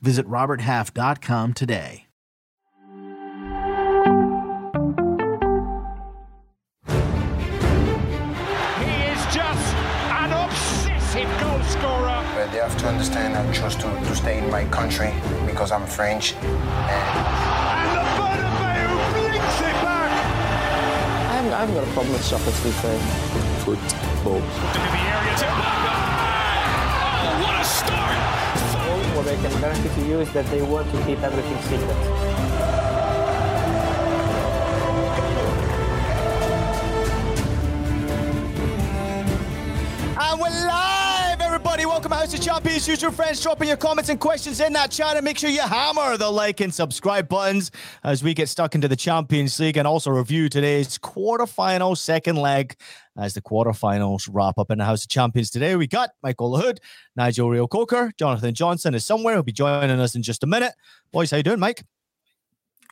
Visit RobertHalf.com today. He is just an obsessive goal scorer. But they have to understand I chose to, to stay in my country because I'm French. And And the Bernabeu blinks it back. I haven't, I haven't got a problem with soccer, to be fair. football. Into the area to Oh, what a start! What I can guarantee to you is that they want to keep everything secret. We're live, everybody. Welcome to House of Champions. Your friends, dropping your comments and questions in that chat, and make sure you hammer the like and subscribe buttons as we get stuck into the Champions League and also review today's quarterfinal second leg as the quarterfinals wrap up in the House of Champions. Today we got Michael Lahoud, Nigel Reo-Coker, Jonathan Johnson is somewhere. He'll be joining us in just a minute. Boys, how you doing, Mike?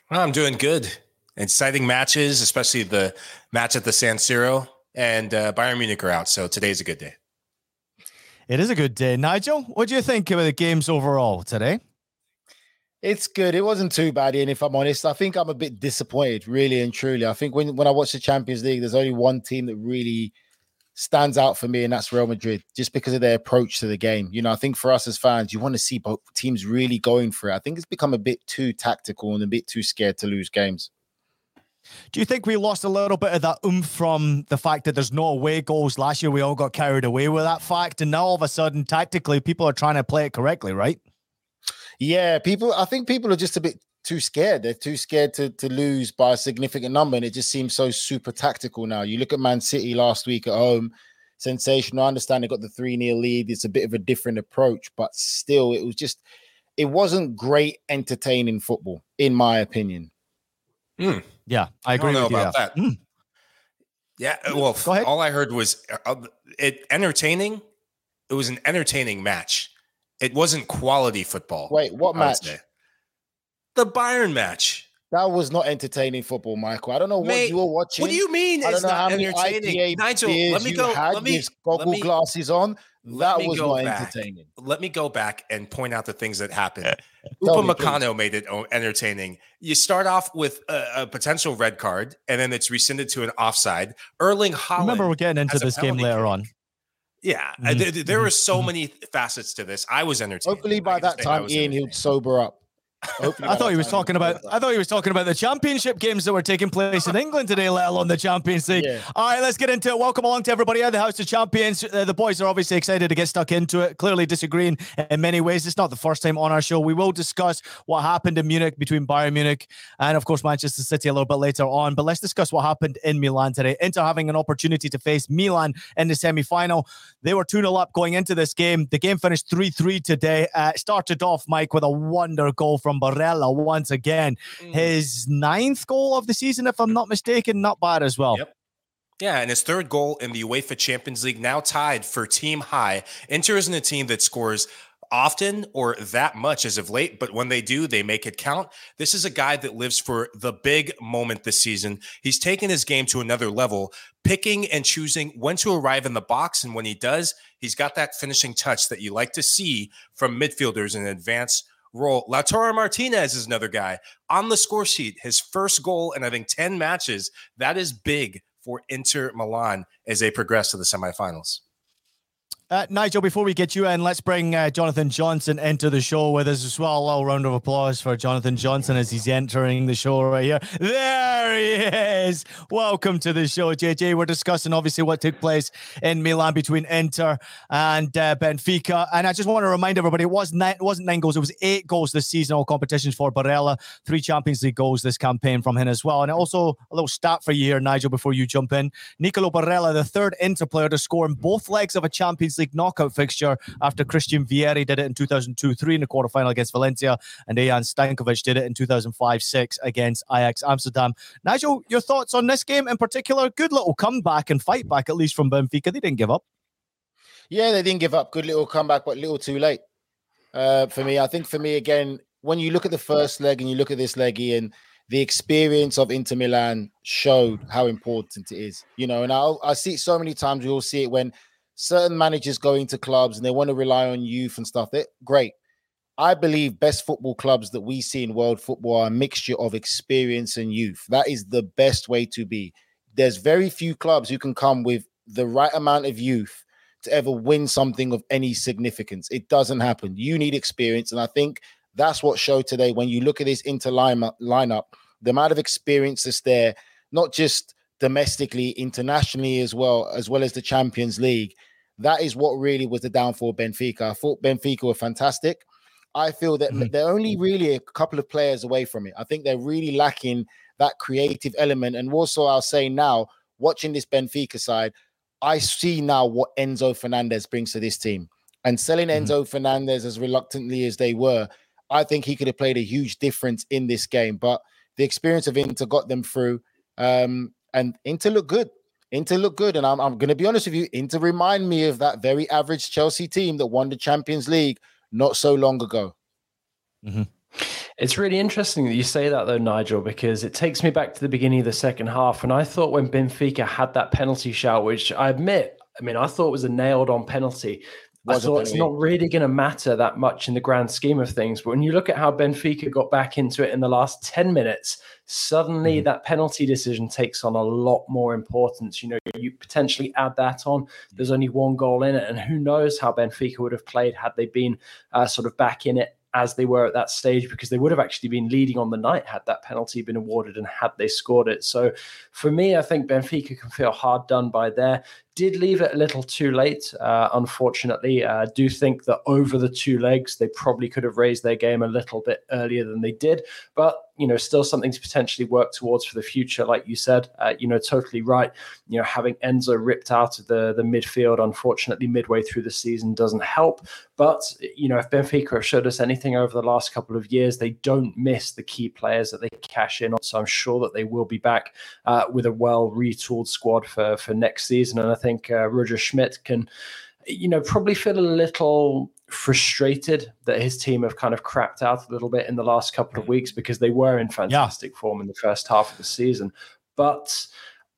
I'm doing good. Exciting matches, especially the match at the San Siro and uh, Bayern Munich are out. So today's a good day. It is a good day. Nigel, what do you think of the games overall today? It's good. It wasn't too bad, and if I'm honest, I think I'm a bit disappointed, really and truly. I think when, when I watch the Champions League, there's only one team that really stands out for me, and that's Real Madrid, just because of their approach to the game. You know, I think for us as fans, you want to see both teams really going for it. I think it's become a bit too tactical and a bit too scared to lose games. Do you think we lost a little bit of that oomph from the fact that there's no away goals last year? We all got carried away with that fact, and now all of a sudden, tactically, people are trying to play it correctly, right? Yeah, people. I think people are just a bit too scared. They're too scared to to lose by a significant number, and it just seems so super tactical now. You look at Man City last week at home, sensational. I understand they got the three 0 lead. It's a bit of a different approach, but still, it was just it wasn't great entertaining football, in my opinion. Hmm. Yeah, I I agree don't know with you. about that. Hmm. Yeah. uh, Well, Go ahead. all I heard was uh, it entertaining. It was an entertaining match. It wasn't quality football. Wait, what I match? say. The Bayern match. That was not entertaining football, Michael. I don't know what Mate, you were watching. What do you mean I don't it's know not how many entertaining? IPA Nigel, beers let me you go. had Let me, with let me, glasses on. Let That me was go back. entertaining. let me go back and point out the things that happened. Tell Upa me. Meccano made it entertaining. You start off with a, a potential red card, and then it's rescinded to an offside. Erling Haaland. Remember, we're getting into this game later kick. on. Yeah, uh, Mhm, there, there mhm, are so mhm. many facets to this. I was entertained. Hopefully, by that time, Ian, he'll sober up. I thought he was talking about. I thought he was talking about the championship games that were taking place in England today, let alone the Champions League. Yeah. All right, let's get into it. Welcome along to everybody at the House of Champions. Uh, the boys are obviously excited to get stuck into it. Clearly disagreeing in many ways. It's not the first time on our show. We will discuss what happened in Munich between Bayern Munich and, of course, Manchester City a little bit later on. But let's discuss what happened in Milan today. Inter having an opportunity to face Milan in the semi-final. They were 2 0 up going into this game. The game finished 3 3 today. Uh, started off, Mike, with a wonder goal from Barella once again. Mm. His ninth goal of the season, if I'm not mistaken. Not bad as well. Yep. Yeah, and his third goal in the UEFA Champions League now tied for team high. Inter isn't a team that scores often or that much as of late, but when they do, they make it count. This is a guy that lives for the big moment this season. He's taken his game to another level, picking and choosing when to arrive in the box. And when he does, he's got that finishing touch that you like to see from midfielders in advance role. Lautaro Martinez is another guy on the score sheet. His first goal in I think 10 matches. That is big for Inter Milan as they progress to the semifinals. Uh, Nigel, before we get you in, let's bring uh, Jonathan Johnson into the show with us as well. A little round of applause for Jonathan Johnson as he's entering the show right here. There he is. Welcome to the show, JJ. We're discussing obviously what took place in Milan between Inter and uh, Benfica. And I just want to remind everybody it, was nine, it wasn't nine goals, it was eight goals this season, all competitions for Barella. Three Champions League goals this campaign from him as well. And also a little stat for you here, Nigel, before you jump in. Nicolo Barella, the third Inter player to score in both legs of a Champions League League knockout fixture after Christian Vieri did it in 2002 3 in the quarterfinal against Valencia, and Dejan Stankovic did it in 2005 6 against Ajax Amsterdam. Nigel, your thoughts on this game in particular? Good little comeback and fight back, at least from Benfica. They didn't give up. Yeah, they didn't give up. Good little comeback, but little too late. Uh, for me, I think for me again, when you look at the first leg and you look at this leg, Ian, the experience of Inter Milan showed how important it is. You know, and I I see it so many times. We all see it when certain managers go into clubs and they want to rely on youth and stuff. Great. I believe best football clubs that we see in world football are a mixture of experience and youth. That is the best way to be. There's very few clubs who can come with the right amount of youth to ever win something of any significance. It doesn't happen. You need experience. And I think that's what showed today when you look at this inter lineup, the amount of experience that's there, not just domestically, internationally as well, as well as the Champions League. That is what really was the downfall of Benfica. I thought Benfica were fantastic. I feel that mm-hmm. they're only really a couple of players away from it. I think they're really lacking that creative element. And also, I'll say now, watching this Benfica side, I see now what Enzo Fernandez brings to this team. And selling mm-hmm. Enzo Fernandez as reluctantly as they were, I think he could have played a huge difference in this game. But the experience of Inter got them through. Um, and Inter look good. Inter look good. And I'm, I'm going to be honest with you, Inter remind me of that very average Chelsea team that won the Champions League not so long ago. Mm-hmm. It's really interesting that you say that, though, Nigel, because it takes me back to the beginning of the second half. And I thought when Benfica had that penalty shout, which I admit, I mean, I thought was a nailed on penalty. I thought it's not really going to matter that much in the grand scheme of things. But when you look at how Benfica got back into it in the last 10 minutes, suddenly mm. that penalty decision takes on a lot more importance. You know, you potentially add that on. There's only one goal in it. And who knows how Benfica would have played had they been uh, sort of back in it as they were at that stage because they would have actually been leading on the night had that penalty been awarded and had they scored it. So for me, I think Benfica can feel hard done by there did leave it a little too late, uh, unfortunately. I uh, do think that over the two legs, they probably could have raised their game a little bit earlier than they did. But, you know, still something to potentially work towards for the future. Like you said, uh, you know, totally right. You know, having Enzo ripped out of the, the midfield, unfortunately, midway through the season doesn't help. But, you know, if Benfica have showed us anything over the last couple of years, they don't miss the key players that they cash in on. So I'm sure that they will be back uh, with a well retooled squad for, for next season. And I think uh, Roger Schmidt can, you know, probably feel a little frustrated that his team have kind of crapped out a little bit in the last couple of weeks because they were in fantastic yeah. form in the first half of the season. But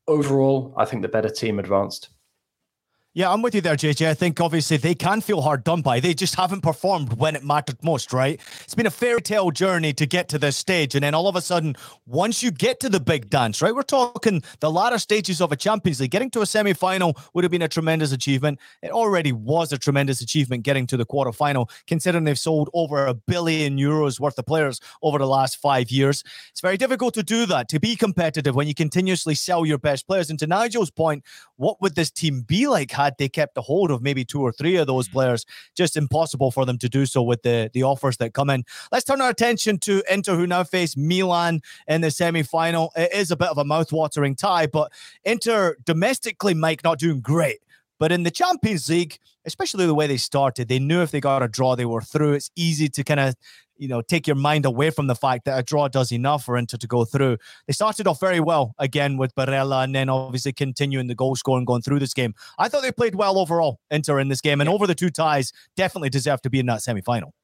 overall, I think the better team advanced. Yeah, I'm with you there, JJ. I think obviously they can feel hard done by. They just haven't performed when it mattered most, right? It's been a fairy tale journey to get to this stage. And then all of a sudden, once you get to the big dance, right? We're talking the latter stages of a Champions League. Getting to a semi final would have been a tremendous achievement. It already was a tremendous achievement getting to the quarterfinal, considering they've sold over a billion euros worth of players over the last five years. It's very difficult to do that, to be competitive when you continuously sell your best players. And to Nigel's point, what would this team be like? Had they kept a hold of maybe two or three of those mm-hmm. players. Just impossible for them to do so with the, the offers that come in. Let's turn our attention to Inter, who now face Milan in the semi final. It is a bit of a mouth-watering tie, but Inter domestically, Mike, not doing great. But in the Champions League, especially the way they started, they knew if they got a draw, they were through. It's easy to kind of, you know, take your mind away from the fact that a draw does enough for Inter to go through. They started off very well again with Barella and then obviously continuing the goal scoring going through this game. I thought they played well overall, Inter, in this game. And over the two ties, definitely deserve to be in that semi final.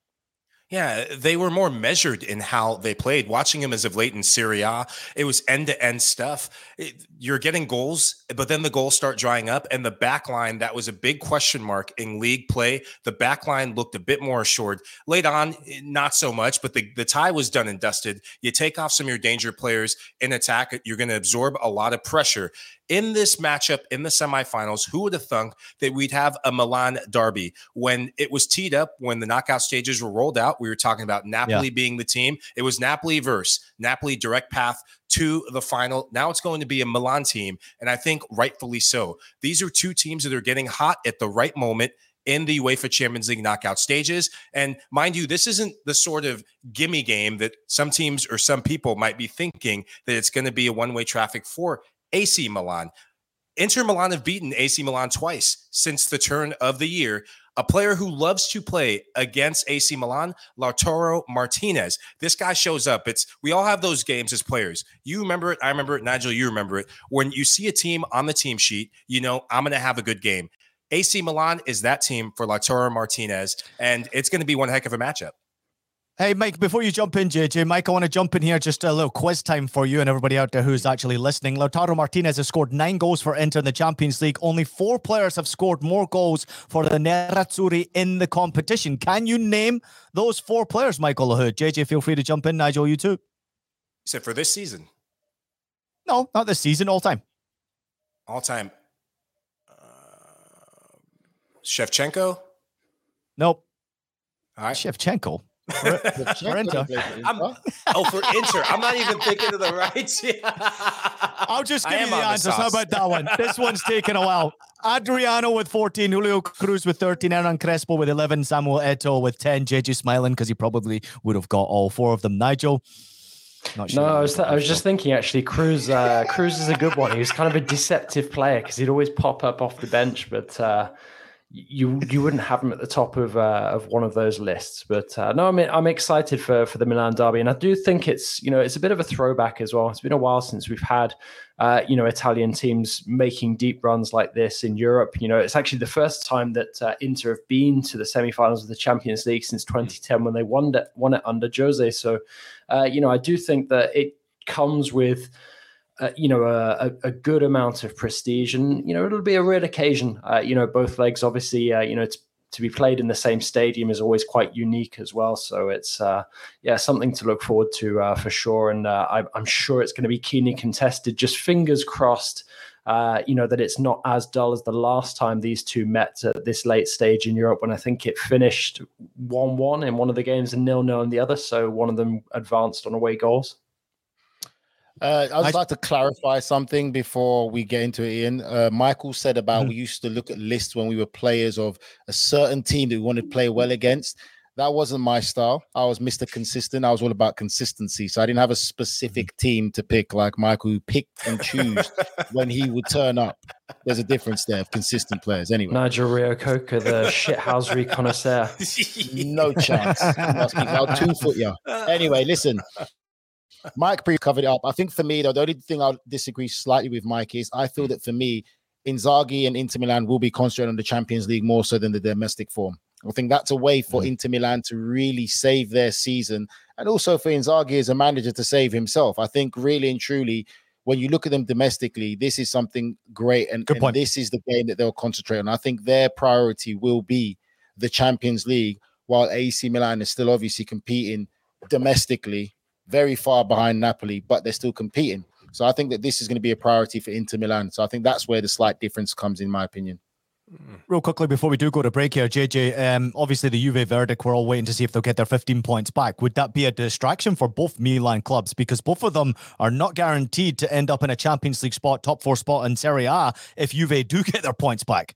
Yeah, they were more measured in how they played. Watching them as of late in Serie A, it was end to end stuff. It, you're getting goals, but then the goals start drying up, and the back line that was a big question mark in league play. The back line looked a bit more assured. Late on, eh, not so much, but the, the tie was done and dusted. You take off some of your danger players in attack, you're going to absorb a lot of pressure in this matchup in the semifinals, who would have thunk that we'd have a Milan derby when it was teed up when the knockout stages were rolled out? We were talking about Napoli yeah. being the team. It was Napoli versus Napoli direct path to the final. Now it's going to be a Milan team, and I think rightfully so. These are two teams that are getting hot at the right moment in the UEFA Champions League knockout stages. And mind you, this isn't the sort of gimme game that some teams or some people might be thinking that it's going to be a one way traffic for AC Milan. Inter Milan have beaten AC Milan twice since the turn of the year. A player who loves to play against AC Milan, Lautaro Martinez. This guy shows up. It's we all have those games as players. You remember it, I remember it, Nigel, you remember it. When you see a team on the team sheet, you know I'm going to have a good game. AC Milan is that team for Lautaro Martinez, and it's going to be one heck of a matchup. Hey, Mike, before you jump in, JJ, Mike, I want to jump in here. Just a little quiz time for you and everybody out there who's actually listening. Lautaro Martinez has scored nine goals for Inter in the Champions League. Only four players have scored more goals for the Nerazzurri in the competition. Can you name those four players, Michael Lahoud? JJ, feel free to jump in. Nigel, you too. Said for this season? No, not this season, all time. All time. Uh, Shevchenko? Nope. All right. Shevchenko? For, for Inter. oh, for Inter. I'm not even thinking of the rights. I'll just give you the answers. How about that one? This one's taken a while. Adriano with 14, Julio Cruz with 13, Hernan Crespo with 11, Samuel Eto'o with 10, JJ smiling because he probably would have got all four of them. Nigel? Sure no, I was, th- I was just thinking actually, Cruz uh, Cruz is a good one. He was kind of a deceptive player because he'd always pop up off the bench, but uh, you you wouldn't have him at the top of uh, of one of those lists. But uh, no, I mean I'm excited for for the Milan derby, and I do think it's you know it's a bit of a throwback as well. It's been a while since we've had uh, you know Italian teams making deep runs like this in Europe. You know, it's actually the first time that uh, Inter have been to the semi-finals of the Champions League since 2010 when they won it won it under Jose. So uh, you know I do think that it comes with uh, you know, a, a, good amount of prestige, and you know, it'll be a real occasion. Uh, you know, both legs, obviously, uh, you know, to be played in the same stadium is always quite unique as well. So it's uh, yeah, something to look forward to uh, for sure. And I, am sure it's going to be keenly contested. Just fingers crossed. you know that it's not as dull as the last time these two met at this late stage in Europe when I think it finished one-one in one of the games and nil-nil in the other. So one of them advanced on away goals. Uh, I would like to clarify something before we get into it, Ian. Uh, Michael said about mm-hmm. we used to look at lists when we were players of a certain team that we wanted to play well against. That wasn't my style. I was Mr. Consistent. I was all about consistency. So I didn't have a specific mm-hmm. team to pick like Michael, who picked and choose when he would turn up. There's a difference there of consistent players. Anyway, Nigel Reo-Coker, the shithousery connoisseur. no chance. I'll two foot you. Anyway, listen. Mike pre covered it up. I think for me, though, the only thing I'll disagree slightly with Mike is I feel that for me, Inzaghi and Inter Milan will be concentrating on the Champions League more so than the domestic form. I think that's a way for mm. Inter Milan to really save their season and also for Inzaghi as a manager to save himself. I think really and truly, when you look at them domestically, this is something great. And, and this is the game that they'll concentrate on. I think their priority will be the Champions League, while AC Milan is still obviously competing domestically very far behind Napoli, but they're still competing. So I think that this is going to be a priority for Inter Milan. So I think that's where the slight difference comes, in my opinion. Real quickly before we do go to break here, JJ, um, obviously the Juve verdict, we're all waiting to see if they'll get their 15 points back. Would that be a distraction for both Milan clubs? Because both of them are not guaranteed to end up in a Champions League spot, top four spot in Serie A if Juve do get their points back.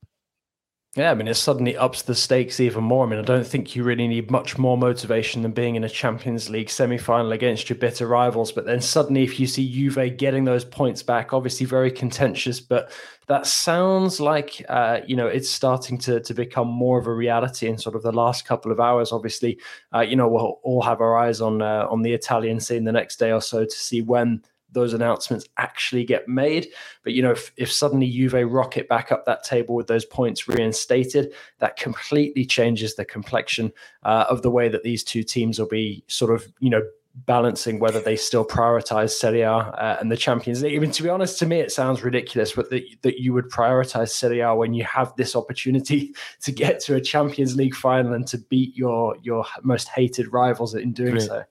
Yeah, I mean, it suddenly ups the stakes even more. I mean, I don't think you really need much more motivation than being in a Champions League semi final against your bitter rivals. But then suddenly, if you see Juve getting those points back, obviously very contentious, but that sounds like, uh, you know, it's starting to, to become more of a reality in sort of the last couple of hours. Obviously, uh, you know, we'll all have our eyes on, uh, on the Italian scene the next day or so to see when those announcements actually get made. But you know, if, if suddenly Juve rocket back up that table with those points reinstated, that completely changes the complexion uh, of the way that these two teams will be sort of you know balancing whether they still prioritize Serie A uh, and the Champions League. I mean, to be honest, to me, it sounds ridiculous, but that, that you would prioritize Serie A when you have this opportunity to get to a Champions League final and to beat your your most hated rivals in doing so.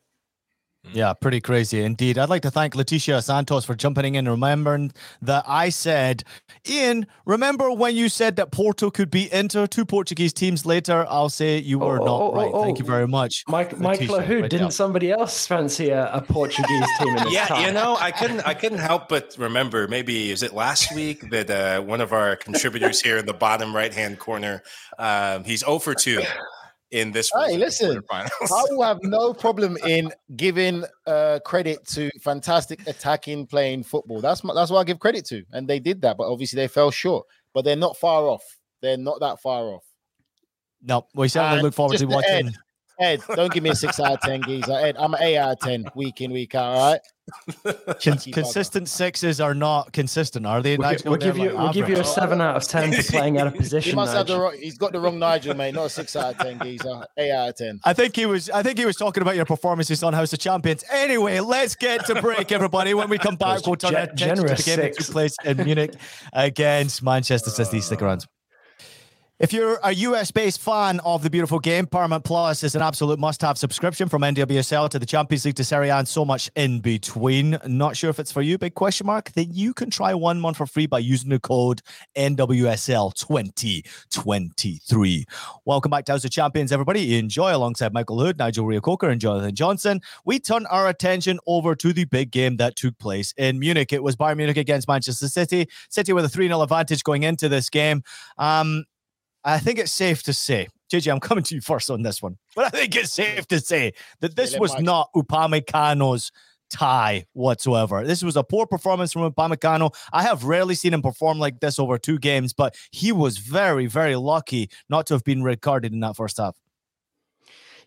Yeah, pretty crazy indeed. I'd like to thank Leticia Santos for jumping in and remembering that I said, Ian, remember when you said that Porto could beat Inter two Portuguese teams later? I'll say you were oh, not oh, right. Oh, Thank you very much. Mike, Michael, who right didn't somebody else fancy a, a Portuguese team? In yeah, time? you know, I couldn't, I couldn't help but remember. Maybe is it last week that uh, one of our contributors here in the bottom right hand corner, um, he's over 2 in this. Hey, listen, I will have no problem in giving uh, credit to fantastic attacking playing football. That's my, that's what I give credit to, and they did that, but obviously they fell short. But they're not far off. They're not that far off. No, we certainly and look forward to watching. Ed, Ed, don't give me a six out of ten, geezer. Ed, I'm an eight out of ten week in week out. All right. Consistent sixes are not consistent, are they? We'll, we'll give you like we'll give you a seven out of ten for playing out of position. he must have the wrong, he's got the wrong Nigel, mate. Not a six out of ten, geezer. Eight out of ten. I think he was. I think he was talking about your performances on House of Champions. Anyway, let's get to break, everybody. When we come back, we'll turn Gen- attention to the game that took place in Munich against Manchester City. Stick around. If you're a US based fan of the beautiful game, Paramount Plus is an absolute must have subscription from NWSL to the Champions League to Serie A and so much in between. Not sure if it's for you, big question mark? Then you can try one month for free by using the code NWSL2023. Welcome back to House of Champions, everybody. Enjoy alongside Michael Lahoud, Nigel Reo-Coker, and Jonathan Johnson. We turn our attention over to the big game that took place in Munich. It was Bayern Munich against Manchester City. City with a 3 0 advantage going into this game. Um, I think it's safe to say, JJ, I'm coming to you first on this one, but I think it's safe to say that this was not Upamecano's tie whatsoever. This was a poor performance from Upamecano. I have rarely seen him perform like this over two games, but he was very, very lucky not to have been recorded in that first half.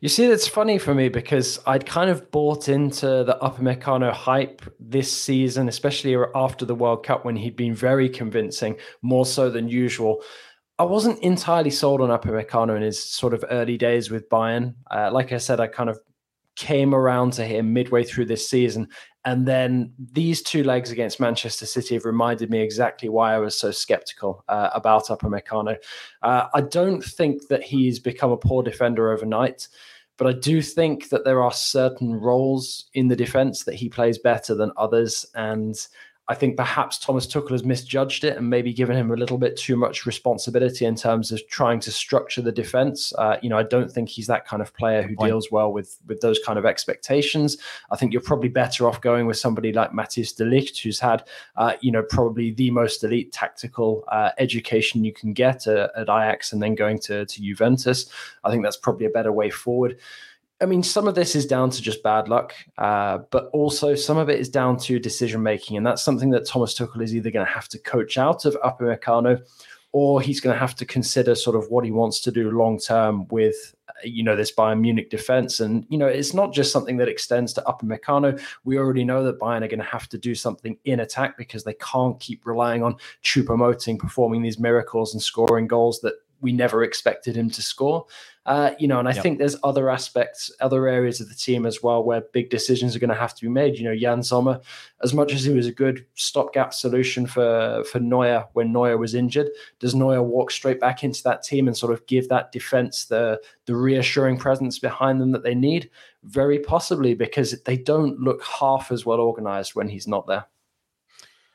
You see, that's funny for me because I'd kind of bought into the Upamecano hype this season, especially after the World Cup when he'd been very convincing, more so than usual. I wasn't entirely sold on Upamecano in his sort of early days with Bayern. Uh, like I said, I kind of came around to him midway through this season. And then these two legs against Manchester City have reminded me exactly why I was so skeptical uh, about Upamecano. Uh, I don't think that he's become a poor defender overnight, but I do think that there are certain roles in the defense that he plays better than others. And I think perhaps Thomas Tuchel has misjudged it and maybe given him a little bit too much responsibility in terms of trying to structure the defense. Uh, you know, I don't think he's that kind of player who deals well with with those kind of expectations. I think you're probably better off going with somebody like Matthias de Ligt, who's had, uh, you know, probably the most elite tactical uh, education you can get at, at Ajax and then going to to Juventus. I think that's probably a better way forward. I mean, some of this is down to just bad luck, uh, but also some of it is down to decision making, and that's something that Thomas Tuchel is either going to have to coach out of Upamecano, or he's going to have to consider sort of what he wants to do long term with, you know, this Bayern Munich defense. And you know, it's not just something that extends to Upamecano. We already know that Bayern are going to have to do something in attack because they can't keep relying on Choupo-Moting performing these miracles and scoring goals that we never expected him to score. Uh, you know, and I yep. think there's other aspects, other areas of the team as well where big decisions are going to have to be made. You know, Yann Sommer, as much as he was a good stopgap solution for for Neuer when Neuer was injured, does Neuer walk straight back into that team and sort of give that defense the the reassuring presence behind them that they need? Very possibly because they don't look half as well organized when he's not there.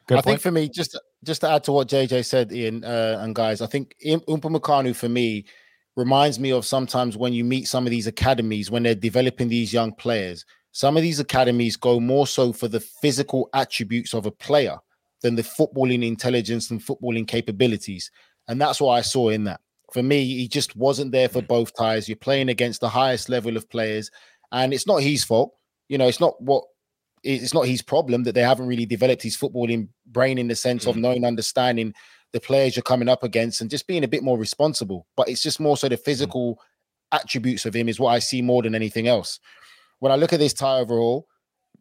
Good I point. think for me, just just to add to what JJ said, Ian uh, and guys, I think Upamecano for me reminds me of sometimes when you meet some of these academies when they're developing these young players. Some of these academies go more so for the physical attributes of a player than the footballing intelligence and footballing capabilities. And that's what I saw in that. For me, he just wasn't there for both ties. You're playing against the highest level of players, and it's not his fault. You know, it's not what it's not his problem that they haven't really developed his footballing brain in the sense of mm. knowing, understanding the players you're coming up against and just being a bit more responsible. But it's just more so the mm. physical attributes of him is what I see more than anything else. When I look at this tie overall,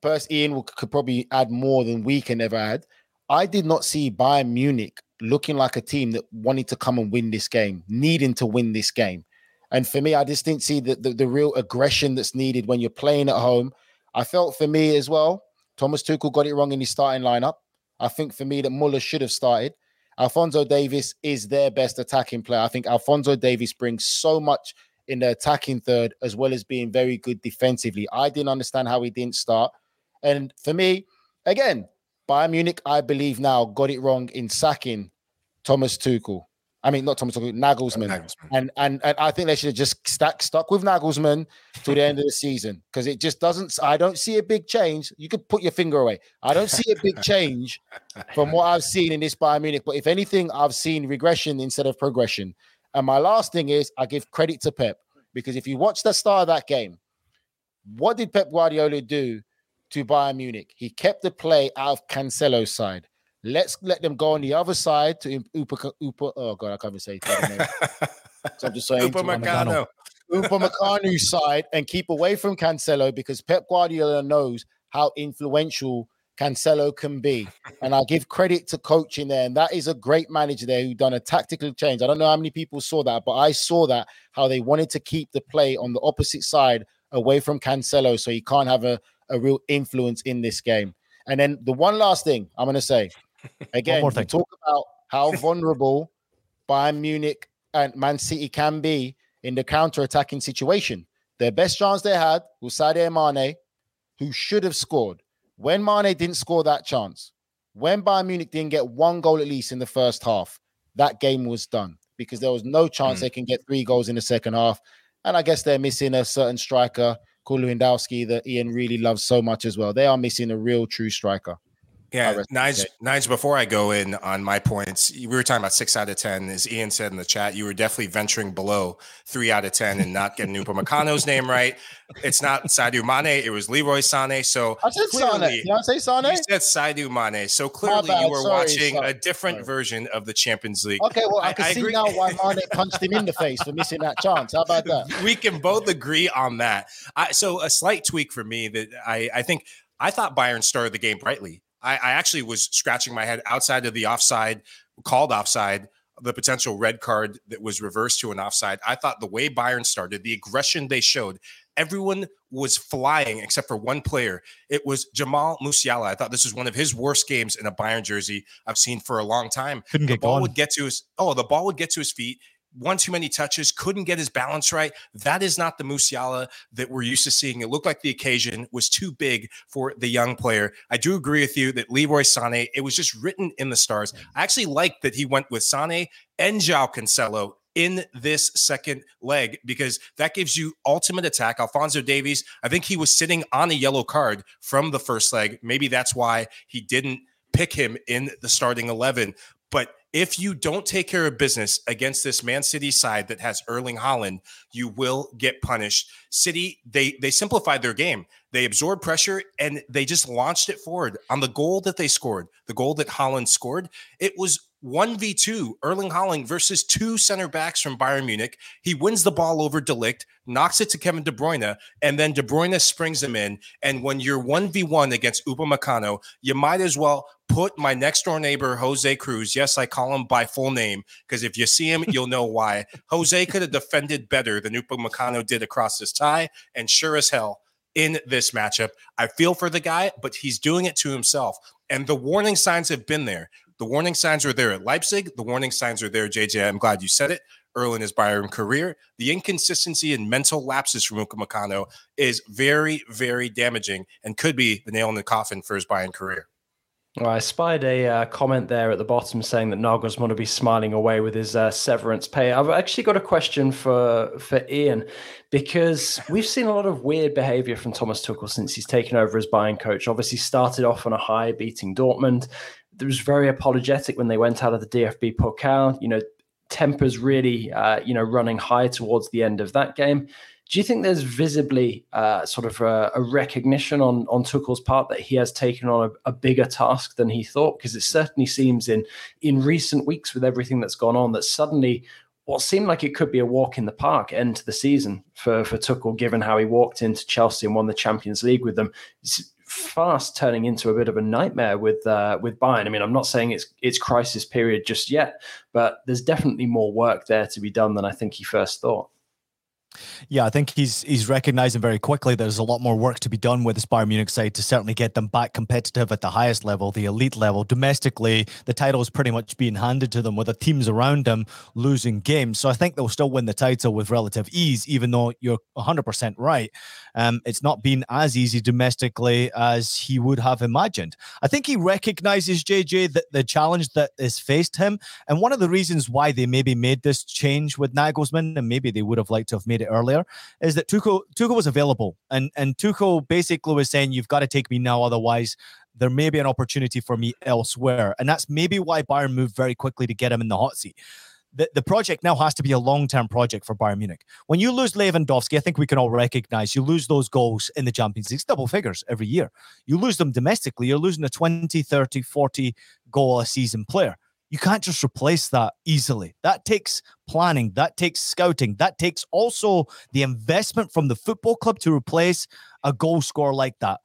first Ian could probably add more than we can ever add. I did not see Bayern Munich looking like a team that wanted to come and win this game, needing to win this game. And for me, I just didn't see the, the, the real aggression that's needed when you're playing at home I felt for me as well, Thomas Tuchel got it wrong in his starting lineup. I think for me that Muller should have started. Alphonso Davies is their best attacking player. I think Alphonso Davies brings so much in the attacking third as well as being very good defensively. I didn't understand how he didn't start. And for me, again, Bayern Munich, I believe now, got it wrong in sacking Thomas Tuchel. I mean, not Thomas Tuchel, Nagelsmann. Nagelsmann. And, and and I think they should have just stuck stuck with Nagelsmann to the end of the season because it just doesn't. I don't see a big change. You could put your finger away. I don't see a big change from what I've seen in this Bayern Munich. But if anything, I've seen regression instead of progression. And my last thing is, I give credit to Pep. because if you watch the start of that game, what did Pep Guardiola do to Bayern Munich? He kept the play out of Cancelo's side. Let's let them go on the other side to Upa, Upa oh god, I can't even say so I'm just saying Upamecano. Upamecano's side and keep away from Cancelo because Pep Guardiola knows how influential Cancelo can be. And I give credit to coaching there. And that is a great manager there who done a tactical change. I don't know how many people saw that, but I saw that how they wanted to keep the play on the opposite side away from Cancelo so he can't have a, a real influence in this game. And then the one last thing I'm going to say again, we talk about how vulnerable Bayern Munich and Man City can be in the counter attacking situation. Their best chance they had was Sadio Mane, who should have scored. When Mane didn't score that chance, when Bayern Munich didn't get one goal at least in the first half, that game was done because there was no chance mm. they can get three goals in the second half. And I guess they're missing a certain striker called Lewandowski that Ian really loves so much as well. They are missing a real true striker. Yeah, Nige, Nige, before I go in on my points, we were talking about six out of 10. As Ian said in the chat, you were definitely venturing below three out of 10 and not getting Upamecano's name right. It's not Sadio Mane, it was Leroy Sane. So I said clearly, Sane. Did I say Sane? You said Sadio Mane. So clearly you were sorry, watching sorry. a different sorry. version of the Champions League. Okay, well, I, I can I see agree. now why Mane punched him in the face for missing that chance. How about that? We can both agree on that. I, so a slight tweak for me that I, I think I thought Bayern started the game brightly. I, I actually was scratching my head outside of the offside, called offside, the potential red card that was reversed to an offside. I thought the way Bayern started, the aggression they showed, everyone was flying except for one player. It was Jamal Musiala. I thought this was one of his worst games in a Bayern jersey I've seen for a long time. Couldn't the get ball going. would get to his oh, the ball would get to his feet one too many touches, couldn't get his balance right. That is not the Musiala that we're used to seeing. It looked like the occasion was too big for the young player. I do agree with you that Leroy Sané, it was just written in the stars. I actually like that he went with Sané and João Cancelo in this second leg because that gives you ultimate attack. Alphonso Davies, I think he was sitting on a yellow card from the first leg. Maybe that's why he didn't pick him in the starting 11. But if you don't take care of business against this Man City side that has Erling Haaland, you will get punished. City, they they simplified their game. They absorbed pressure and they just launched it forward. On the goal that they scored, the goal that Haaland scored, it was 1v2 Erling Haaland versus two center backs from Bayern Munich. He wins the ball over de Ligt, knocks it to Kevin De Bruyne, and then De Bruyne springs him in. And when you're 1v1 against Upamecano, you might as well put my next door neighbor, Jose Cruz. Yes, I call him by full name because if you see him, you'll know why. Jose could have defended better than Upamecano did across this tie. And sure as hell, in this matchup. I feel for the guy, but he's doing it to himself. And the warning signs have been there. The warning signs are there at Leipzig. The warning signs are there, JJ. I'm glad you said it. Early in his Bayern career, the inconsistency and mental lapses from Upamecano is very, very damaging and could be the nail in the coffin for his Bayern career. Well, I spied a uh, comment there at the bottom saying that Nagelsmann will be smiling away with his uh, severance pay. I've actually got a question for for Ian because we've seen a lot of weird behavior from Thomas Tuchel since he's taken over as Bayern coach. Obviously, started off on a high, beating Dortmund, There was very apologetic when they went out of the DFB Pokal. You know, tempers really, uh, you know, running high towards the end of that game. Do you think there's visibly uh, sort of a, a, recognition on on Tuchel's part that he has taken on a, a bigger task than he thought? Because it certainly seems in in recent weeks with everything that's gone on that suddenly what seemed like it could be a walk in the park end to the season for for Tuchel, given how he walked into Chelsea and won the Champions League with them. It's, fast turning into a bit of a nightmare with uh, with Bayern. I mean, I'm not saying it's it's crisis period just yet, but there's definitely more work there to be done than I think he first thought. Yeah, I think he's he's recognizing very quickly there's a lot more work to be done with this Bayern Munich side to certainly get them back competitive at the highest level, the elite level. Domestically, the title is pretty much being handed to them with the teams around them losing games. So I think they'll still win the title with relative ease, even though you're 100% right. Um, it's not been as easy domestically as he would have imagined. I think he recognizes JJ that the challenge that has faced him, and one of the reasons why they maybe made this change with Nagelsmann, and maybe they would have liked to have made it earlier, is that Tuchel Tuchel was available, and and Tuchel basically was saying, "You've got to take me now, otherwise." There may be an opportunity for me elsewhere. And that's maybe why Bayern moved very quickly to get him in the hot seat the, the project now has to be a long term project for Bayern Munich. When you lose Lewandowski, I think we can all recognize you lose those goals in the Champions League, double figures every year. You lose them domestically, you're losing a 20, 30, 40 goal a season player. You can't just replace that easily. That takes planning, that takes scouting, that takes also the investment from the football club to replace a goal scorer like that.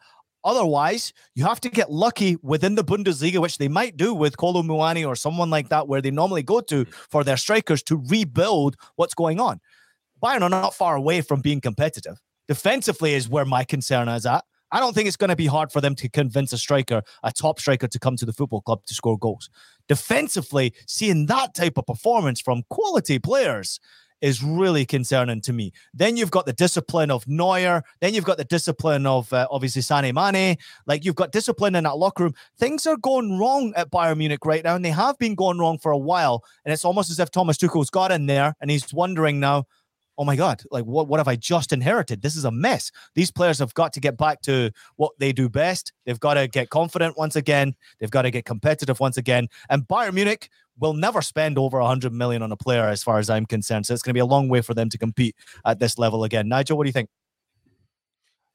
Otherwise, you have to get lucky within the Bundesliga, which they might do with Kolo Muani or someone like that, where they normally go to hmm. for their strikers to rebuild what's going on. Bayern are not far away from being competitive. Defensively is where my concern is at. I don't think it's going to be hard for them to convince a striker, a top striker, to come to the football club to score goals. Defensively, seeing that type of performance from quality players is really concerning to me. Then you've got the discipline of Neuer. Then you've got the discipline of uh, obviously Sané Mane. Like you've got discipline in that locker room. Things are going wrong at Bayern Munich right now, and they have been going wrong for a while. And it's almost as if Thomas Tuchel's got in there and he's wondering now, oh my god like what, what have i just inherited this is a mess these players have got to get back to what they do best they've got to get confident once again they've got to get competitive once again and bayern munich will never spend over 100 million on a player as far as i'm concerned so it's going to be a long way for them to compete at this level again nigel what do you think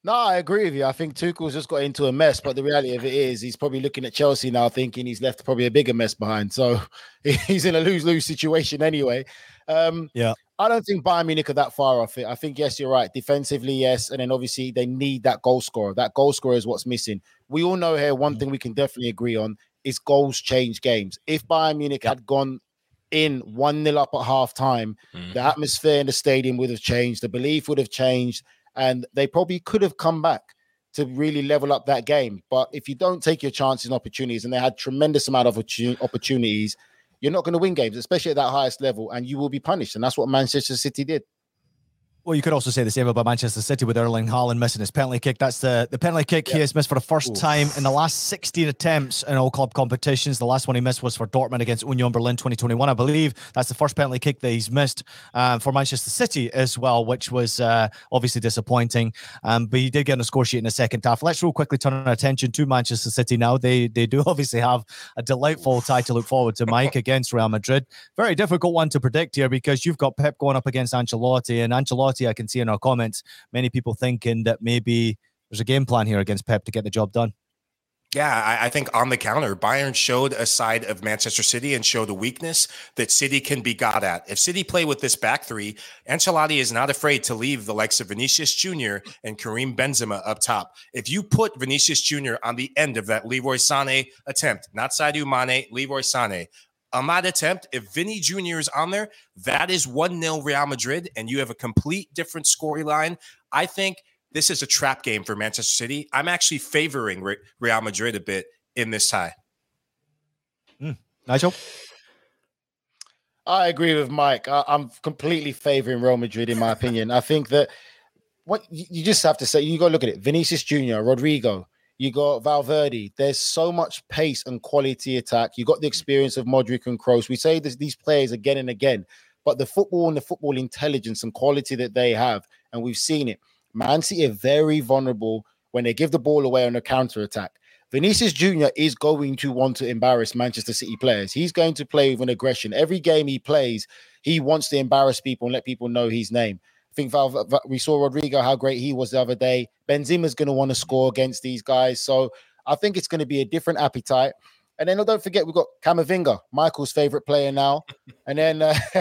no, I agree with you. I think Tuchel's just got into a mess, but the reality of it is he's probably looking at Chelsea now thinking he's left probably a bigger mess behind. So he's in a lose-lose situation anyway. Um, yeah. I don't think Bayern Munich are that far off it. I think yes, you're right. Defensively, yes, and then obviously they need that goal scorer. That goal scorer is what's missing. We all know here one mm-hmm. thing we can definitely agree on is goals change games. If Bayern Munich yep. had gone in one nil up at half time, mm-hmm. the atmosphere in the stadium would have changed, the belief would have changed, and they probably could have come back to really level up that game. But if you don't take your chances and opportunities, and they had tremendous amount of opportunities you're not going to win games, especially at that highest level, and you will be punished. And that's what Manchester City did. Well, you could also say the same about Manchester City with Erling Haaland missing his penalty kick. That's the, the penalty kick yeah. he has missed for the first Ooh. time in the last 16 attempts in all club competitions. The last one he missed was for Dortmund against Union Berlin 2021, I believe. That's the first penalty kick that he's missed um, for Manchester City as well, which was uh, obviously disappointing. Um, but he did get on the score sheet in the second half. Let's real quickly turn our attention to Manchester City now. They they do obviously have a delightful tie to look forward to, Mike, against Real Madrid. Very difficult one to predict here because you've got Pep going up against Ancelotti, and Ancelotti, I can see in our comments, many people thinking that maybe there's a game plan here against Pep to get the job done. Yeah, I, think on the counter, Bayern showed a side of Manchester City and showed a weakness that City can be got at. If City play with this back three, Ancelotti is not afraid to leave the likes of Vinicius Jr. and Karim Benzema up top. If you put Vinicius Jr. on the end of that Leroy Sané attempt, not Sadio Mane, Leroy Sané, on that attempt, if Vinny Jr. is on there, that is 1 0 Real Madrid, and you have a complete different storyline. I think this is a trap game for Manchester City. I'm actually favoring Real Madrid a bit in this tie. Mm. Nigel? I agree with Mike. I, am completely favoring Real Madrid, in my opinion. I think that what you just have to say, you got to look at it. Vinicius Jr., Rodrygo, you got Valverde. There's so much pace and quality attack. You got the mm. experience of Modric and Kroos. We say this, these players again and again, but the football and the football intelligence and quality that they have, and we've seen it. Man City are very vulnerable when they give the ball away on a counter attack. Vinicius Jr. is going to want to embarrass Manchester City players. He's going to play with an aggression. Every game he plays, he wants to embarrass people and let people know his name. I think Val, we saw Rodrygo how great he was the other day. Benzema's going to want to score against these guys, so I think it's going to be a different appetite. And then don't forget we've got Camavinga, Michael's favorite player now. And then uh,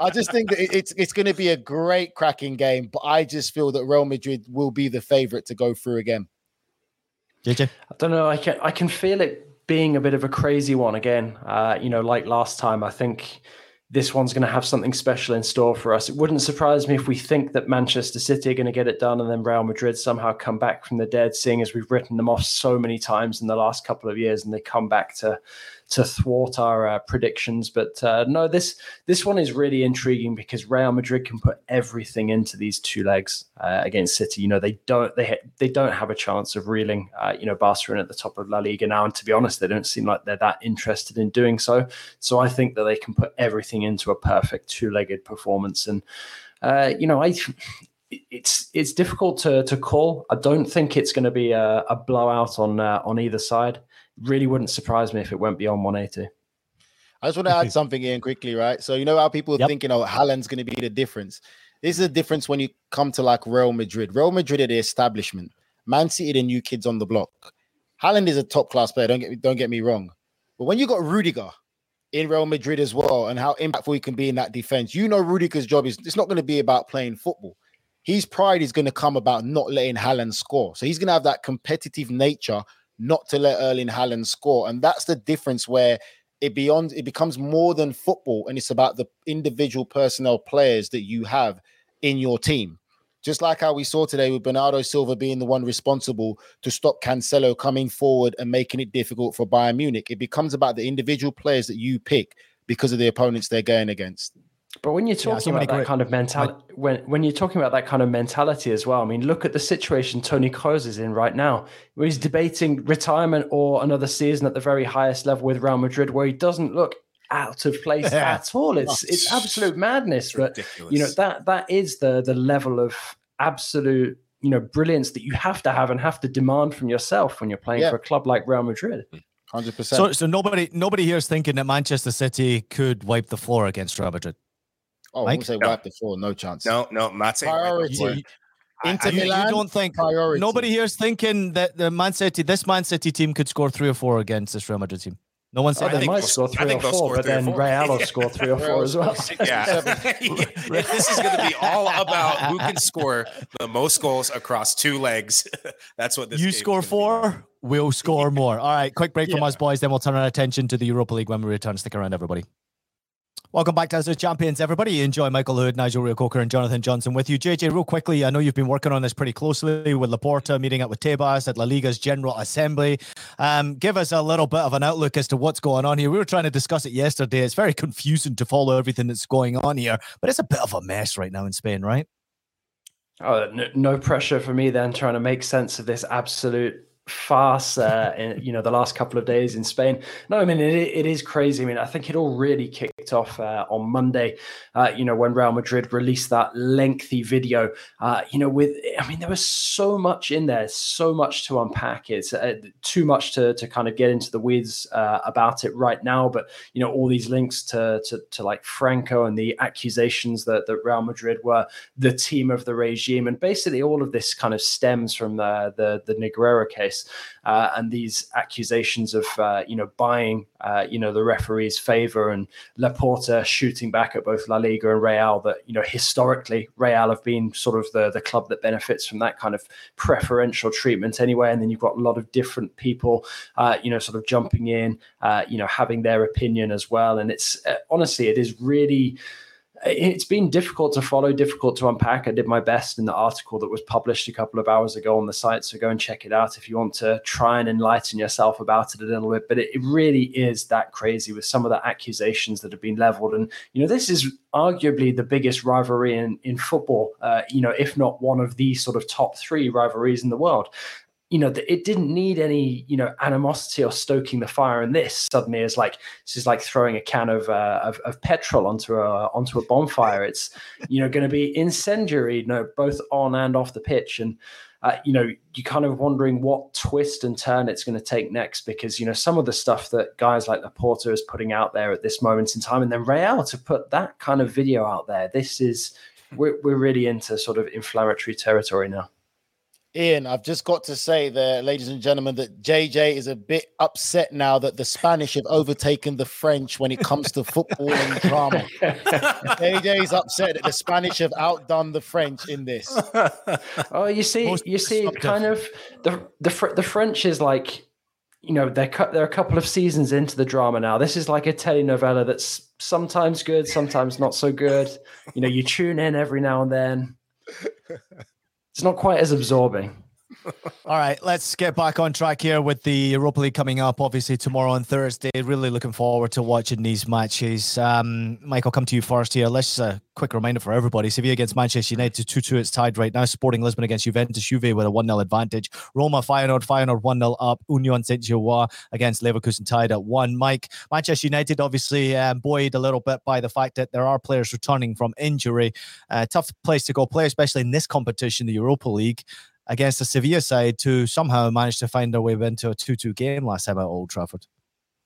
I just think that it's it's going to be a great cracking game. But I just feel that Real Madrid will be the favorite to go through again. JJ, I don't know. I can I can feel it being a bit of a crazy one again. Uh, you know, like last time. I think this one's going to have something special in store for us. It wouldn't surprise me if we think that Manchester City are going to get it done and then Real Madrid somehow come back from the dead, seeing as we've written them off so many times in the last couple of years and they come back to to thwart our uh, predictions. But uh, no, this this one is really intriguing because Real Madrid can put everything into these two legs uh, against City. You know, they don't they ha- they don't have a chance of reeling. Uh, you know, Barcelona at the top of La Liga now, and to be honest, they don't seem like they're that interested in doing so. So I think that they can put everything into a perfect two-legged performance and. Uh, you know, I it's it's difficult to to call. I don't think it's going to be a, a blowout on uh, on either side really wouldn't surprise me if it went beyond 180. I just want to add something in quickly, right? So you know how people are yep. thinking, oh, Haaland's going to be the difference. This is a difference when you come to like Real Madrid. Real Madrid are the establishment. Man City, the new kids on the block. Haaland is a top class player. Don't get me, don't get me wrong. But when you got Rudiger in Real Madrid as well, and how impactful he can be in that defense, you know Rudiger's job is it's not going to be about playing football. His pride is going to come about not letting Haaland score. So he's going to have that competitive nature not to let Erling Haaland score. And that's the difference where it beyond it becomes more than football and it's about the individual personnel players that you have in your team. Just like how we saw today with Bernardo Silva being the one responsible to stop Cancelo coming forward and making it difficult for Bayern Munich. It becomes about the individual players that you pick because of the opponents they're going against. But when you're talking yeah, about that kind of mentality, when when you're talking about that kind of mentality as well, I mean, look at the situation Tony Kroos is in right now, where he's debating retirement or another season at the very highest level with Real Madrid, where he doesn't look out of place yeah. at all. It's it's absolute madness. But you know that that is the the level of absolute you know brilliance that you have to have and have to demand from yourself when you're playing yeah. for a club like Real Madrid. Hundred percent. So, so nobody, nobody here is thinking that Manchester City could wipe the floor against Real Madrid. Oh, Mike? I say no. wipe the floor. No chance. No, no, I'm not saying priority. Inter Milan, you don't think priority. nobody here is thinking that the Man City, this Man City team could score three or four against this Real Madrid team. No one said oh, they might score three or four, but then Real will score three or four as well. Yeah. this is going to be all about who can score the most goals across two legs. That's what this. Is. You score four, we'll score more. All right, quick break yeah. from us, boys. Then we'll turn our attention to the Europa League when we return. Stick around, everybody. Welcome back to House of Champions, everybody. Ian Joy Michael Lahoud, Nigel Reo-Coker, and Jonathan Johnson with you. JJ, real quickly, I know you've been working on this pretty closely with Laporta, meeting up with Tebas at La Liga's General Assembly. Um, give us a little bit of an outlook as to what's going on here. We were trying to discuss it yesterday. It's very confusing to follow everything that's going on here, but it's a bit of a mess right now in Spain, right? Oh, no pressure for me then trying to make sense of this absolute farce uh, in you know the last couple of days in Spain. No, I mean it, it is crazy. I mean I think it all really kicked off uh, on Monday. Uh, you know when Real Madrid released that lengthy video. Uh, you know with I mean there was so much in there, so much to unpack. It's uh, too much to to kind of get into the weeds uh, about it right now. But you know all these links to to, to like Franco and the accusations that that Real Madrid were the team of the regime, and basically all of this kind of stems from the the, the Negreira case this uh, and these accusations of uh, you know buying uh, you know the referee's favor and Laporta shooting back at both La Liga and Real that you know historically Real have been sort of the the club that benefits from that kind of preferential treatment anyway. And then you've got a lot of different people uh, you know sort of jumping in uh, you know having their opinion as well. And it's uh, honestly it is really it's been difficult to follow, difficult to unpack. I did my best in the article that was published a couple of hours ago on the site. So go and check it out if you want to try and enlighten yourself about it a little bit. But it, it really is that crazy with some of the accusations that have been leveled. And, you know, this is arguably the biggest rivalry in, in football, uh, you know, if not one of the sort of top three rivalries in the world you know, it didn't need any, you know, animosity or stoking the fire. And this suddenly is like this is like throwing a can of uh, of, of, petrol onto a onto a bonfire. It's you know going to be incendiary, you know, both on and off the pitch. And uh, you know, you're kind of wondering what twist and turn it's going to take next because you know some of the stuff that guys like Laporta is putting out there at this moment in time, and then Real to put that kind of video out there. This is we're we're really into sort of inflammatory territory now. Ian, I've just got to say there, ladies and gentlemen, that JJ is a bit upset now that the Spanish have overtaken the French when it comes to football and drama. JJ is upset that the Spanish have outdone the French in this. Oh, you see, Most you see, kind of the the the French is like, you know, they're cut. they're a couple of seasons into the drama now. This is like a telenovela that's sometimes good, sometimes not so good. You know, you tune in every now and then it's not quite as absorbing. All right, let's get back on track here with the Europa League coming up. Obviously, tomorrow on Thursday. Really looking forward to watching these matches. Um, Mike, I'll come to you first here. Let's just a quick reminder for everybody: Sevilla against Manchester United, two-two. It's tied right now. Sporting Lisbon against Juventus, Juve with a one-0 advantage. Roma, Feyenoord, Feyenoord one 0 up. Union Saint-Gilloise against Leverkusen tied at one. Mike, Manchester United obviously um, buoyed a little bit by the fact that there are players returning from injury. Uh, tough place to go play, especially in this competition, the Europa League against the Sevilla side to somehow manage to find their way into a 2 2 game last time at Old Trafford.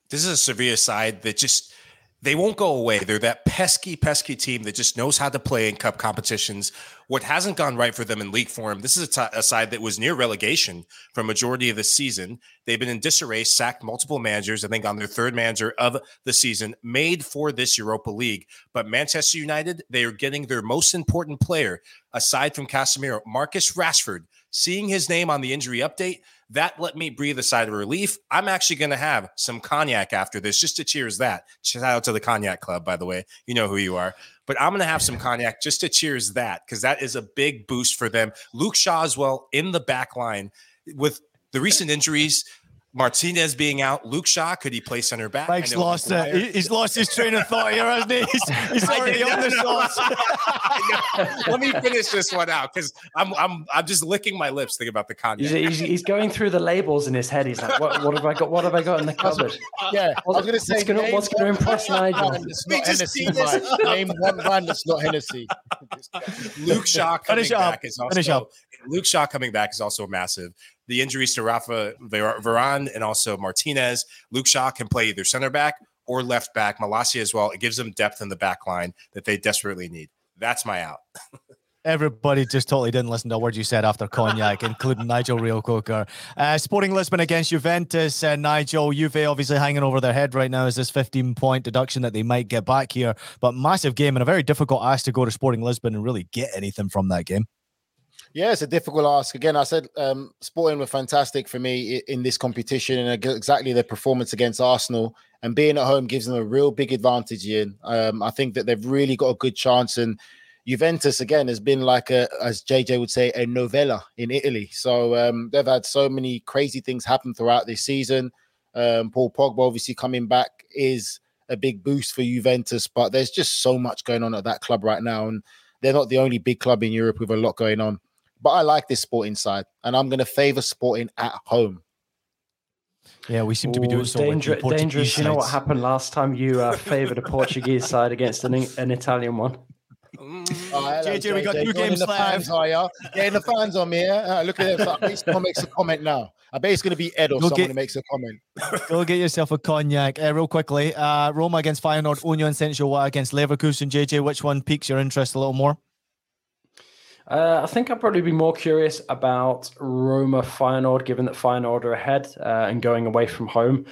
This is a Sevilla side that just they won't go away. They're that pesky, pesky team that just knows how to play in cup competitions. What hasn't gone right for them in league form, this is a, t- a side that was near relegation for majority of the season. They've been in disarray, sacked multiple managers, I think on their third manager of the season, made for this Europa League. But Manchester United, they are getting their most important player, aside from Casemiro, Marcus Rashford. Seeing his name on the injury update, that let me breathe a sigh of relief. I'm actually going to have some cognac after this just to cheers that. Shout out to the Cognac Club, by the way. You know who you are. But I'm going to have some cognac just to cheers that because that is a big boost for them. Luke Shaw as well in the back line with the recent injuries. Martinez being out, Luke Shaw, could he play center back? Mike's lost it. He, he's lost his train of thought here, hasn't he? He's, he's already on the sauce. Let me finish this one out because I'm I'm I'm just licking my lips thinking about the cognac. He's, he's, he's, going through the labels in his head. He's like, what, what have I got? What have I got in the cupboard? Yeah, I was going to say, what's going to what's going to impress Nigel? It's not Hennessy, Mike. Name one brand that's not Hennessy. Luke Shaw coming Finish back up. is Finish also up. Luke Shaw coming back is also massive. The injuries to Rafa Varane and also Martinez. Luke Shaw can play either center back or left back. Malacia as well. It gives them depth in the back line that they desperately need. That's my out. Everybody just totally didn't listen to a word you said after cognac, including Nigel Reo-Coker. Uh, Sporting Lisbon against Juventus. Uh, Nigel, Juve obviously hanging over their head right now is this 15 point deduction that they might get back here. But massive game and a very difficult ask to go to Sporting Lisbon and really get anything from that game. Yeah, it's a difficult ask. Again, I said um, Sporting were fantastic for me in this competition, and exactly their performance against Arsenal and being at home gives them a real big advantage. Ian, um, I think that they've really got a good chance. And Juventus again has been like a, as JJ would say, a novella in Italy. So um, they've had so many crazy things happen throughout this season. Um, Paul Pogba obviously coming back is a big boost for Juventus, but there's just so much going on at that club right now, and they're not the only big club in Europe with a lot going on. But I like this sporting side, and I'm going to favour sporting at home. Yeah, we seem to be Ooh, doing so. danger- with the Portuguese dangerous. You know what happened last time you uh, favoured a Portuguese side against an, an Italian one? Oh, hello, JJ, we got two Joining games the fans, left. are ya? Getting the fans on me. Yeah? Uh, look at them. So I bet someone makes a comment now. I bet it's going to be Ed or Go someone get- who makes a comment. Go get yourself a cognac. Uh, real quickly, uh, Roma against Feyenoord, Union Saint-Gilloise against Leverkusen. JJ, which one piques your interest a little more? Uh, I think I'd probably be more curious about Roma Feyenoord, given that Feyenoord are ahead uh, and going away from home.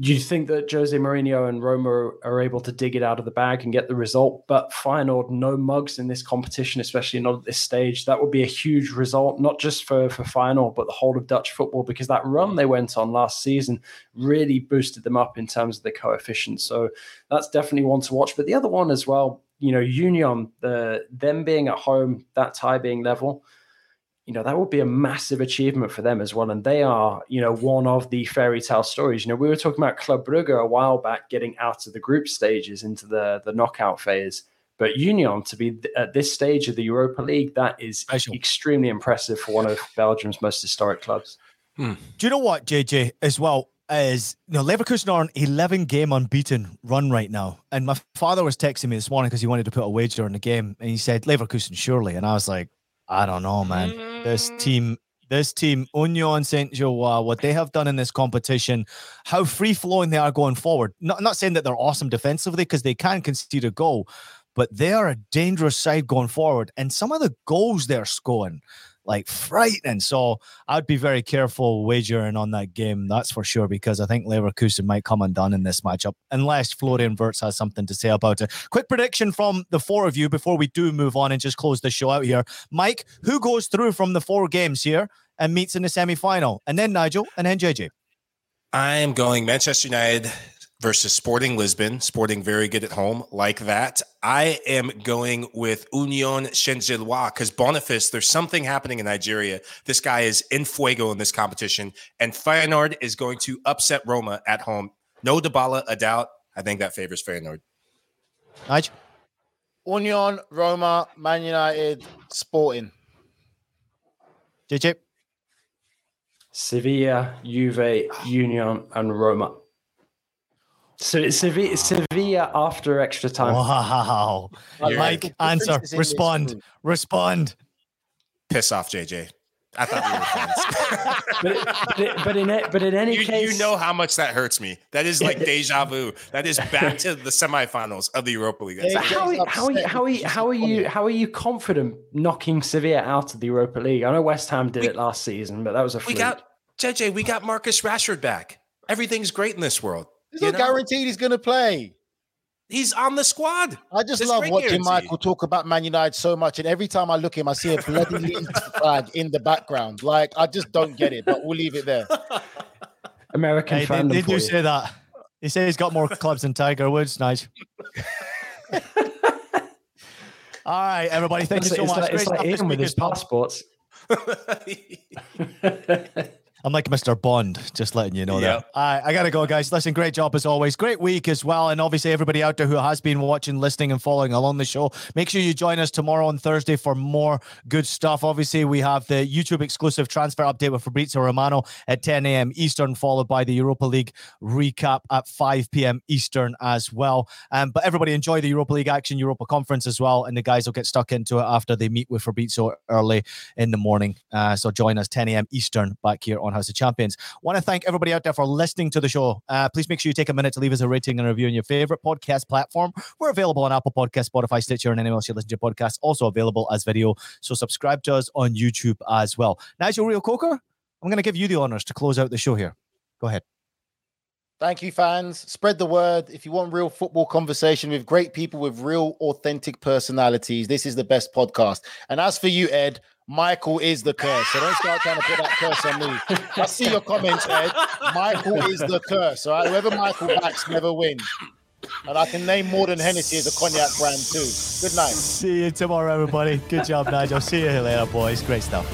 Do you think that Jose Mourinho and Roma are able to dig it out of the bag and get the result? But Feyenoord, no mugs in this competition, especially not at this stage. That would be a huge result, not just for, for Feyenoord, but the whole of Dutch football, because that run they went on last season really boosted them up in terms of the coefficients. So that's definitely one to watch. But the other one as well, you know, Union, the them being at home, that tie being level, you know, that would be a massive achievement for them as well. And they are, you know, one of the fairy tale stories. You know, we were talking about Club Brugge a while back getting out of the group stages into the the knockout phase. But Union to be th- at this stage of the Europa League, that is Special. extremely impressive for one of Belgium's most historic clubs. Hmm. Do you know what, JJ, as well? Is you know, Leverkusen are on 11 game unbeaten run right now. And my father was texting me this morning because he wanted to put a wager on the game. And he said, Leverkusen, surely. And I was like, I don't know, man. This mm. team, this team, Union Saint Gilloise, what they have done in this competition, how free flowing they are going forward. Not, not saying that they're awesome defensively because they can concede a goal, but they are a dangerous side going forward. And some of the goals they're scoring, like frightening. So I'd be very careful wagering on that game, that's for sure, because I think Leverkusen might come undone in this matchup, unless Florian Wirtz has something to say about it. Quick prediction from the four of you before we do move on and just close the show out here. Mike, who goes through from the four games here and meets in the semi final? And then Nigel, and then JJ. I am going Manchester United versus Sporting Lisbon. Sporting very good at home, like that. I am going with Union Saint-Gilloise because Boniface, there's something happening in Nigeria. This guy is in fuego in this competition, and Feyenoord is going to upset Roma at home. No Dybala, a doubt. I think that favors Feyenoord. Nigel? Union, Roma, Man United, Sporting. JJ? Sevilla, Juve, Union, and Roma. So it's Sevilla, Sevilla after extra time. Wow. I like Mike, the answer, differences in this respond, respond. Piss off, JJ. I thought we were friends. but, it, but, in it, but in any you, case, you know how much that hurts me. That is like deja vu. That is back to the semifinals of the Europa League. That's So how, are- how, are you, how, are you, how are you how are you confident knocking Sevilla out of the Europa League? I know West Ham did We- it last season, but that was a we got JJ. We got Marcus Rashford back. Everything's great in this world. It's not know? guaranteed he's going to play. He's on the squad. I just There's love watching guarantee. Michael talk about Man United so much, and every time I look at him, I see a bloody Leeds flag in the background. Like I just don't get it, but we'll leave it there. American Hey, they, fandom they for do you. say that. He says he's got more clubs than Tiger Woods. Nice. All right, everybody. Thank It's, you so it's much. like, Great it's like stuff this Ian with his as well. passports. I'm like Mr. Bond, just letting you know Yep. that. Right, I gotta go, guys. Listen, great job as always. Great week as well. And obviously, everybody out there who has been watching, listening, and following along the show, make sure you join us tomorrow on Thursday for more good stuff. Obviously, we have the YouTube exclusive transfer update with Fabrizio Romano at 10 a.m. Eastern, followed by the Europa League recap at 5 p.m. Eastern as well. Um, but everybody enjoy the Europa League action, Europa Conference as well. And the guys will get stuck into it after they meet with Fabrizio early in the morning. Uh, so join us 10 a.m. Eastern back here on House of Champions. Want to thank everybody out there for listening to the show. Uh, please make sure you take a minute to leave us a rating and review on your favorite podcast platform. We're available on Apple Podcast, Spotify, Stitcher, and anywhere else you listen to podcasts. Also available as video. So subscribe to us on YouTube as well. Nigel Reo-Coker, I'm going to give you the honors to close out the show here. Go ahead. Thank you, fans. Spread the word. If you want real football conversation with great people with real, authentic personalities, this is the best podcast. And as for you, Ed, Michael is the curse. So don't start trying to put that curse on me. I see your comments, Ed. Michael is the curse. All right. Whoever Michael backs never wins. And I can name more than Hennessy as a cognac brand too. Good night. See you tomorrow, everybody. Good job, Nigel. See you later, boys. Great stuff.